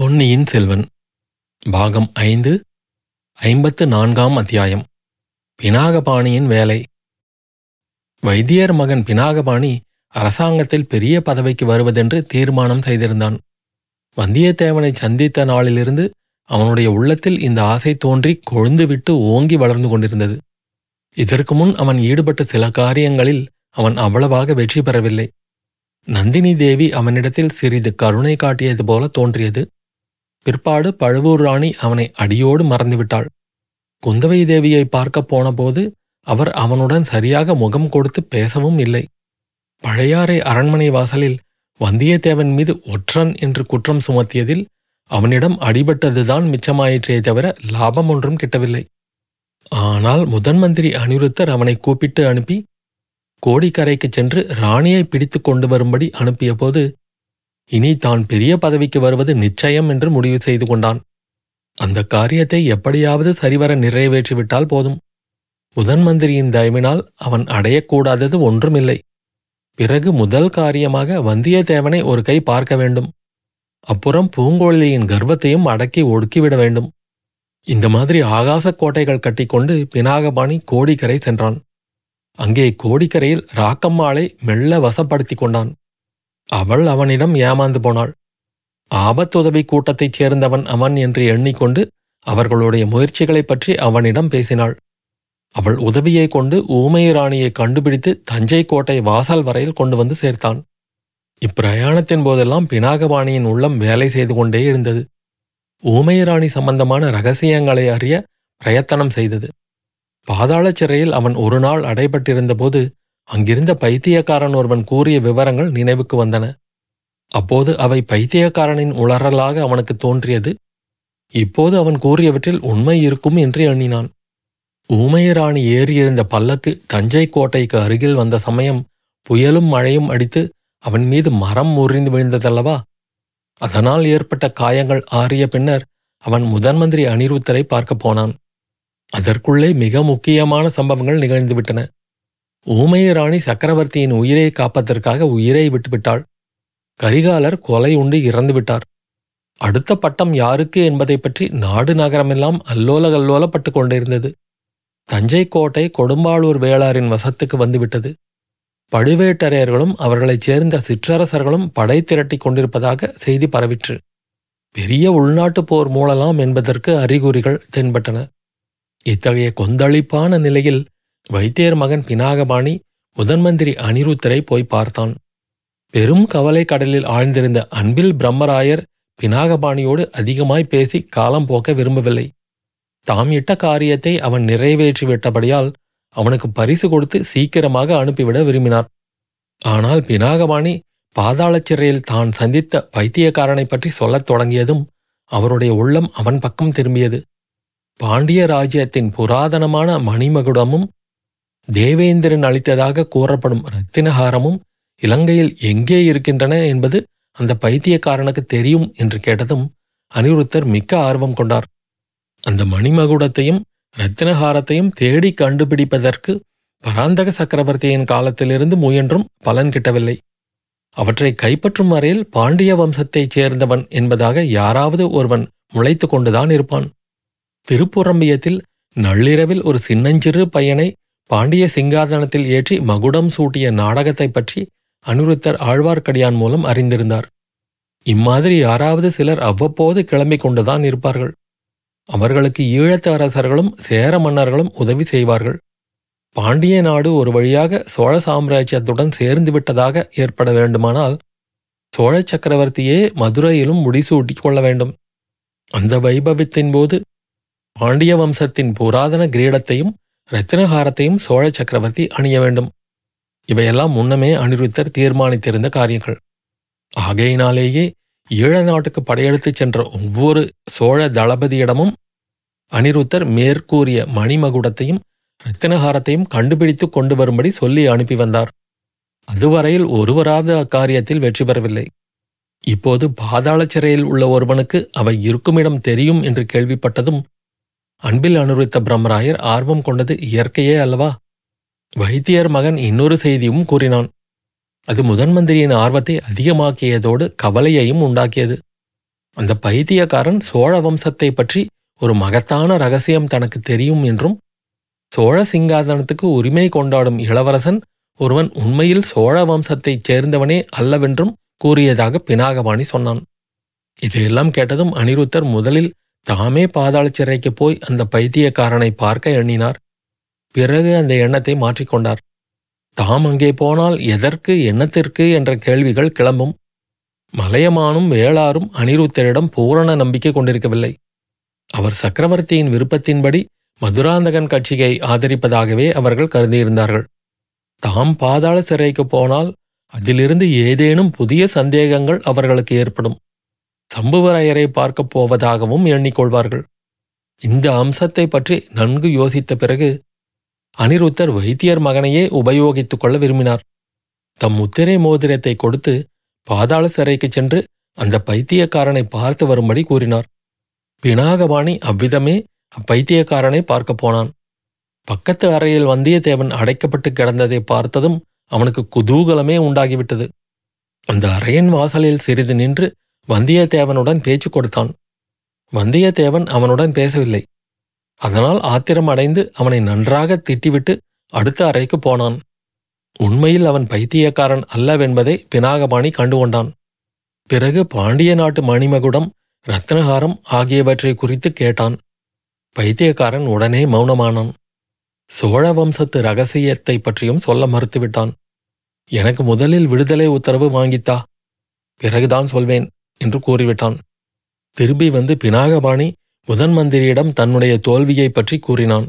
பொன்னியின் செல்வன் பாகம் ஐந்து ஐம்பத்து நான்காம் அத்தியாயம் பினாகபாணியின் வேலை. வைத்தியர் மகன் பினாகபாணி அரசாங்கத்தில் பெரிய பதவிக்கு வருவதென்று தீர்மானம் செய்திருந்தான். வந்தியத்தேவனை சந்தித்த நாளிலிருந்து அவனுடைய உள்ளத்தில் இந்த ஆசை தோன்றி கொழுந்துவிட்டு ஓங்கி வளர்ந்து கொண்டிருந்தது. இதற்கு முன் அவன் ஈடுபட்ட சில காரியங்களில் அவன் அவ்வளவாக வெற்றி பெறவில்லை. நந்தினி தேவி அவனிடத்தில் சிறிது கருணை காட்டியது போல தோன்றியது. பிற்பாடு பழுவூர் ராணி அவனை அடியோடு மறந்துவிட்டாள். குந்தவை தேவியை பார்க்கப் போனபோது அவர் அவனுடன் சரியாக முகம் கொடுத்து பேசவும் இல்லை. பழையாறை அரண்மனை வாசலில் வந்தியத்தேவன் மீது ஒற்றன் என்று குற்றம் சுமத்தியதில் அவனிடம் அடிபட்டதுதான் மிச்சமாயிற்றே தவிர லாபம் ஒன்றும் கிட்டவில்லை. ஆனால் முதன் மந்திரி அனிருத்தர் அவனை கூப்பிட்டு அனுப்பி கோடிக்கரைக்குச் சென்று ராணியை பிடித்துக் கொண்டு வரும்படி அனுப்பியபோது இனி தான் பெரிய பதவிக்கு வருவது நிச்சயம் என்று முடிவு செய்து கொண்டான். அந்த காரியத்தை எப்படியாவது சரிவர நிறைவேற்றிவிட்டால் போதும். முதன் மந்திரியின் தயவினால் அவன் அடையக்கூடாதது ஒன்றுமில்லை. பிறகு முதல் காரியமாக வந்தியத்தேவனை ஒரு கை பார்க்க வேண்டும். அப்புறம் பூங்கோழியின் கர்வத்தையும் அடக்கி ஒடுக்கிவிட வேண்டும். இந்த மாதிரி ஆகாசக் கோட்டைகள் கட்டிக்கொண்டு பினாகபாணி கோடிக்கரை சென்றான். அங்கே கோடிக்கரையில் ராக்கம்மாளை மெல்ல வசப்படுத்திக் கொண்டான். அவள் அவனிடம் ஏமாந்து போனாள். ஆபத்துதவி கூட்டத்தைச் சேர்ந்தவன் அவன் என்று எண்ணிக்கொண்டு அவர்களுடைய முயற்சிகளைப் பற்றி அவனிடம் பேசினாள். அவள் உதவியைக் கொண்டு ஊமை ராணியை கண்டுபிடித்து தஞ்சை கோட்டை வாசல் வரையில் கொண்டு வந்து சேர்த்தான். இப்பிரயாணத்தின் போதெல்லாம் பினாகபாணியின் உள்ளம் வேலை செய்து கொண்டே இருந்தது. ஊமை ராணி சம்பந்தமான ரகசியங்களை அறிய பிரயத்தனம் செய்தது. பாதாள சிறையில் அவன் ஒரு நாள் அடைபட்டிருந்தபோது அங்கிருந்த பைத்தியக்காரன் ஒருவன் கூறிய விவரங்கள் நினைவுக்கு வந்தன. அப்போது அவை பைத்தியக்காரனின் உளறலாக அவனுக்கு தோன்றியது. இப்போது அவன் கூறியவற்றில் உண்மை இருக்கும் என்று எண்ணினான். ஊமையராணி ஏறியிருந்த பல்லக்கு தஞ்சை கோட்டைக்கு அருகில் வந்த சமயம் புயலும் மழையும் அடித்து அவன் மீது மரம் முறிந்து விழுந்ததல்லவா? அதனால் ஏற்பட்ட காயங்கள் ஆறிய பின்னர் அவன் முதன்மந்திரி அனிருத்தரை பார்க்கப் போனான். அதற்குள்ளே மிக முக்கியமான சம்பவங்கள் நிகழ்ந்துவிட்டன. ஊமைய ராணி சக்கரவர்த்தியின் உயிரை காப்பதற்காக உயிரை விட்டுவிட்டாள். கரிகாலர் கொலை உண்டு இறந்துவிட்டார் அடுத்த பட்டம் யாருக்கு என்பதை பற்றி நாடு நகரமெல்லாம் அல்லோல கல்லோலப்பட்டு கொண்டிருந்தது. தஞ்சை கோட்டை கொடும்பாளூர் வேளாரின் வசத்துக்கு வந்துவிட்டது. பழுவேட்டரையர்களும் அவர்களைச் சேர்ந்த சிற்றரசர்களும் படை திரட்டிக் கொண்டிருப்பதாக செய்தி பரவிற்று. பெரிய உள்நாட்டுப் போர் மூளலாம் என்பதற்கு அறிகுறிகள் தென்பட்டன. இத்தகைய கொந்தளிப்பான நிலையில் வைத்தியர் மகன் பினாகபாணி முதன்மந்திரி அனிருத்தரை போய் பார்த்தான். பெரும் கவலை கடலில் ஆழ்ந்திருந்த அன்பில் பிரம்மராயர் பினாகபாணியோடு அதிகமாய் பேசி காலம் போக்க விரும்பவில்லை. தாம் இட்ட காரியத்தை அவன் நிறைவேற்றிவிட்டபடியால் அவனுக்கு பரிசு கொடுத்து சீக்கிரமாக அனுப்பிவிட விரும்பினார். ஆனால் பினாகபாணி பாதாளச் சிறையில் தான் சந்தித்த பைத்தியக்காரனை பற்றி சொல்லத் தொடங்கியதும் அவருடைய உள்ளம் அவன் பக்கம் திரும்பியது. பாண்டிய ராஜ்யத்தின் புராதனமான மணிமகுடமும் தேவேந்திரன் அளித்ததாக கூறப்படும் ரத்தினஹாரமும் இலங்கையில் எங்கே இருக்கின்றன என்பது அந்த பைத்தியக்காரனுக்கு தெரியும் என்று கேட்டதும் அனிருத்தர் மிக்க ஆர்வம் கொண்டார். அந்த மணிமகுடத்தையும் ரத்தினஹாரத்தையும் தேடி கண்டுபிடிப்பதற்கு பராந்தக சக்கரவர்த்தியின் காலத்திலிருந்து முயன்றும் பலன் கிட்டவில்லை. அவற்றை கைப்பற்றும் வரையில் பாண்டிய வம்சத்தைச் சேர்ந்தவன் என்பதாக யாராவது ஒருவன் முளைத்து கொண்டுதான் இருப்பான். திருப்புறம்பியத்தில் நள்ளிரவில் ஒரு சின்னஞ்சிறு பையனை பாண்டிய சிங்காதனத்தில் ஏற்றி மகுடம் சூட்டிய நாடகத்தைப் பற்றி அனுருத்தர் ஆழ்வார்க்கடியான் மூலம் அறிந்திருந்தார். இம்மாதிரி யாராவது சிலர் அவ்வப்போது கிளம்பிக் கொண்டுதான் இருப்பார்கள். அவர்களுக்கு ஈழத்து அரசர்களும் சேர மன்னர்களும் உதவி செய்வார்கள். பாண்டிய நாடு ஒரு வழியாக சோழ சாம்ராஜ்யத்துடன் சேர்ந்து விட்டதாக ஏற்பட வேண்டுமானால் சோழ சக்கரவர்த்தியே மதுரையிலும் முடிசூட்டிக் கொள்ள வேண்டும். அந்த வைபவத்தின் போது பாண்டிய வம்சத்தின் புராதன கிரீடத்தையும் ரத்தினஹாரத்தையும் சோழ சக்கரவர்த்தி அணிய வேண்டும். இவையெல்லாம் முன்னமே அனிருத்தர் தீர்மானித்திருந்த காரியங்கள். ஆகையினாலேயே ஈழ நாட்டுக்கு படையெடுத்துச் சென்ற ஒவ்வொரு சோழ தளபதியிடமும் அனிருத்தர் மேற்கூறிய மணிமகுடத்தையும் ரத்தினஹாரத்தையும் கண்டுபிடித்து கொண்டு வரும்படி சொல்லி அனுப்பி வந்தார். அதுவரையில் ஒருவராவது அக்காரியத்தில் வெற்றி பெறவில்லை. இப்போது பாதாள சிறையில் உள்ள ஒருவனுக்கு அவை இருக்குமிடம் தெரியும் என்று கேள்விப்பட்டதும் அன்பில் அனுரித்த பிரம்மராயர் ஆர்வம் கொண்டது இயற்கையே அல்லவா? வைத்தியர் மகன் இன்னொரு செய்தியும் கூறினான். அது முதன் மந்திரியின் ஆர்வத்தை அதிகமாக்கியதோடு கவலையையும் உண்டாக்கியது. அந்த பைத்தியக்காரன் சோழ வம்சத்தை பற்றி ஒரு மகத்தான ரகசியம் தனக்கு தெரியும் என்றும் சோழ சிங்காதனத்துக்கு உரிமை கொண்டாடும் இளவரசன் ஒருவன் உண்மையில் சோழ வம்சத்தைச் சேர்ந்தவனே அல்லவென்றும் கூறியதாக பினாகபாணி சொன்னான். இதையெல்லாம் கேட்டதும் அனிருத்தர் முதலில் தாமே பாதாள சிறைக்கு போய் அந்த பைத்தியக்காரனை பார்க்க எண்ணினார். பிறகு அந்த எண்ணத்தை மாற்றிக்கொண்டார் தாம் அங்கே போனால் எதற்கு எண்ணத்திற்கு என்ற கேள்விகள் கிளம்பும். மலையமானும் வேளாரும் அனிருத்தரிடம் பூரண நம்பிக்கை கொண்டிருக்கவில்லை. அவர் சக்கரவர்த்தியின் விருப்பத்தின்படி மதுராந்தகன் கட்சியை ஆதரிப்பதாகவே அவர்கள் கருதியிருந்தார்கள். தாம் பாதாள சிறைக்கு போனால் அதிலிருந்து ஏதேனும் புதிய சந்தேகங்கள் அவர்களுக்கு ஏற்படும். சம்புவரையரை பார்க்கப் போவதாகவும் எண்ணிக்கொள்வார்கள். இந்த அம்சத்தை பற்றி நன்கு யோசித்த பிறகு அனிருத்தர் வைத்தியர் மகனையே உபயோகித்துக் கொள்ள விரும்பினார். தம் முத்திரை மோதிரத்தை கொடுத்து பாதாள சிறைக்குச் சென்று அந்த பைத்தியக்காரனை பார்த்து வரும்படி கூறினார். பினாகபாணி அவ்விதமே அப்பைத்தியக்காரனை பார்க்கப் போனான். பக்கத்து அறையில் வந்தியத்தேவன் அடைக்கப்பட்டு கிடந்ததை பார்த்ததும் அவனுக்கு குதூகலமே உண்டாகிவிட்டது. அந்த அறையின் வாசலில் சிறிது நின்று வந்தியத்தேவனுடன் பேச்சு கொடுத்தான். வந்தியத்தேவன் அவனுடன் பேசவில்லை. அதனால் ஆத்திரம் அடைந்து அவனை நன்றாக திட்டிவிட்டு அடுத்த அறைக்கு போனான். உண்மையில் அவன் பைத்தியக்காரன் அல்லவென்பதை பினாகபாணி கண்டுகொண்டான். பிறகு பாண்டிய நாட்டு மணிமகுடம் ரத்னஹாரம் ஆகியவற்றை குறித்து கேட்டான். பைத்தியக்காரன் உடனே மௌனமானான். சோழ வம்சத்து ரகசியத்தை பற்றியும் சொல்ல மறுத்துவிட்டான். எனக்கு முதலில் விடுதலை உத்தரவு வாங்கித்தா. பிறகுதான் சொல்வேன். என்று கூறிவிட்டான். திரும்பி வந்து பினாகபாணி முதன் மந்திரியிடம் தன்னுடைய தோல்வியை பற்றி கூறினான்.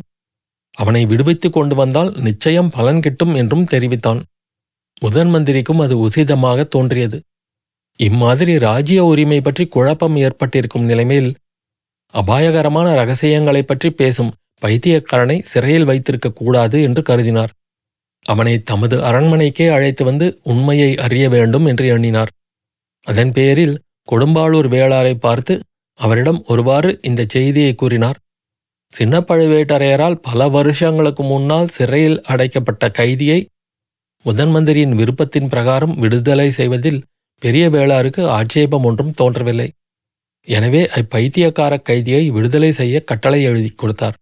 அவனை விடுவித்துக் கொண்டு வந்தால் நிச்சயம் பலன் கிட்டும் என்றும் தெரிவித்தான். முதன் மந்திரிக்கும் அது உசிதமாக தோன்றியது. இம்மாதிரி ராஜ்ய உரிமை பற்றி குழப்பம் ஏற்பட்டிருக்கும் நிலைமையில் அபாயகரமான ரகசியங்களைப் பற்றி பேசும் பைத்தியக்காரனை சிறையில் வைத்திருக்க கூடாது என்று கருதினார். அவனை தமது அரண்மனைக்கே அழைத்து வந்து உண்மையை அறிய வேண்டும் என்று எண்ணினார். அதன் பேரில் கொடும்பாளூர் வேளாரை பார்த்து அவரிடம் ஒருவாறு இந்த செய்தியை கூறினார். சின்ன பழுவேட்டரையரால் பல வருஷங்களுக்கு முன்னால் சிறையில் அடைக்கப்பட்ட கைதியை முதன் மந்திரியின் விருப்பத்தின் பிரகாரம் விடுதலை செய்வதில் பெரிய வேளாருக்கு ஆட்சேபம் ஒன்றும் தோன்றவில்லை. எனவே அப்பைத்தியக்கார கைதியை விடுதலை செய்ய கட்டளை எழுதி கொடுத்தார்.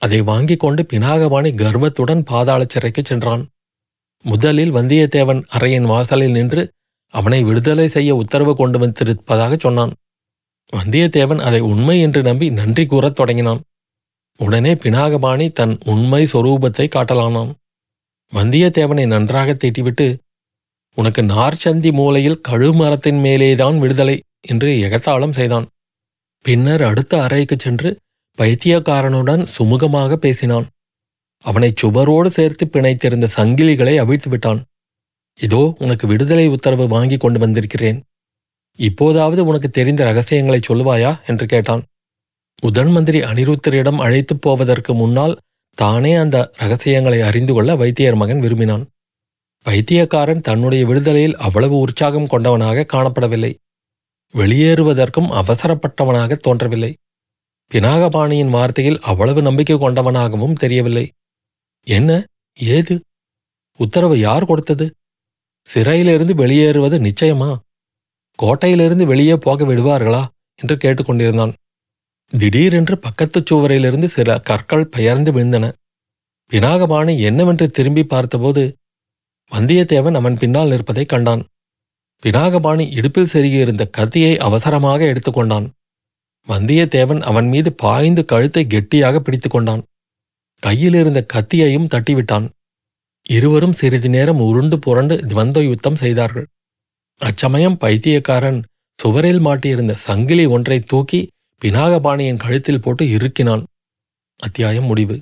அதை வாங்கிக் கொண்டு பினாகபாணி கர்வத்துடன் பாதாள சிறைக்கு சென்றான். முதலில் வந்தியத்தேவன் அறையின் வாசலில் நின்று அவனை விடுதலை செய்ய உத்தரவு கொண்டு வந்திருப்பதாக சொன்னான். வந்தியத்தேவன் அதை உண்மை என்று நம்பி நன்றி கூறத் தொடங்கினான். உடனே பினாகபாணி தன் உண்மை சொரூபத்தை காட்டலானான். வந்தியத்தேவனை நன்றாக திட்டிவிட்டு உனக்கு நார்ச்சந்தி மூலையில் கழுமரத்தின் மேலேதான் விடுதலை என்று எகத்தாளம் செய்தான். பின்னர் அடுத்த அறைக்குச் சென்று பைத்தியக்காரனுடன் சுமூகமாக பேசினான். அவனைச் சுவரோடு சேர்த்து பிணைத்திருந்த சங்கிலிகளை அவிழ்த்து விட்டான் இதோ உனக்கு விடுதலை உத்தரவு வாங்கி கொண்டு வந்திருக்கிறேன். இப்போதாவது உனக்கு தெரிந்த ரகசியங்களை சொல்லுவாயா? என்று கேட்டான். உதன் மந்திரி அனிருத்தரிடம் அழைத்துப் போவதற்கு முன்னால் தானே அந்த ரகசியங்களை அறிந்து கொள்ள வைத்தியர் மகன் விரும்பினான். வைத்தியக்காரன் தன்னுடைய விடுதலையில் அவ்வளவு உற்சாகம் கொண்டவனாக காணப்படவில்லை. வெளியேறுவதற்கும் அவசரப்பட்டவனாக தோன்றவில்லை. பினாகபாணியின் வார்த்தையில் அவ்வளவு நம்பிக்கை கொண்டவனாகவும் தெரியவில்லை. என்ன? ஏது? உத்தரவு யார் கொடுத்தது? சிறையிலிருந்து வெளியேறுவது நிச்சயமா? கோட்டையிலிருந்து வெளியே போக விடுவார்களா? என்று கேட்டுக்கொண்டிருந்தான். திடீரென்று பக்கத்துச் சுவரிலிருந்து சில கற்கள் பெயர்ந்து விழுந்தன. பினாகபாணி என்னவென்று திரும்பி பார்த்தபோது வந்தியத்தேவன் அவன் பின்னால் நிற்பதைக் கண்டான். பினாகபாணி இடுப்பில் செருகியிருந்த கத்தியை அவசரமாக எடுத்துக்கொண்டான். வந்தியத்தேவன் அவன் மீது பாய்ந்து கழுத்தை கெட்டியாக பிடித்துக் கொண்டான் கத்தியையும் தட்டிவிட்டான். இருவரும் சிறிது நேரம் உருண்டு புரண்டு துவந்த யுத்தம் செய்தார்கள். அச்சமயம் பைத்தியக்காரன் சுவரில் மாட்டியிருந்த சங்கிலி ஒன்றை தூக்கி பினாகபாணியின் கழுத்தில் போட்டு இறுக்கினான். அத்தியாயம் முடிவு.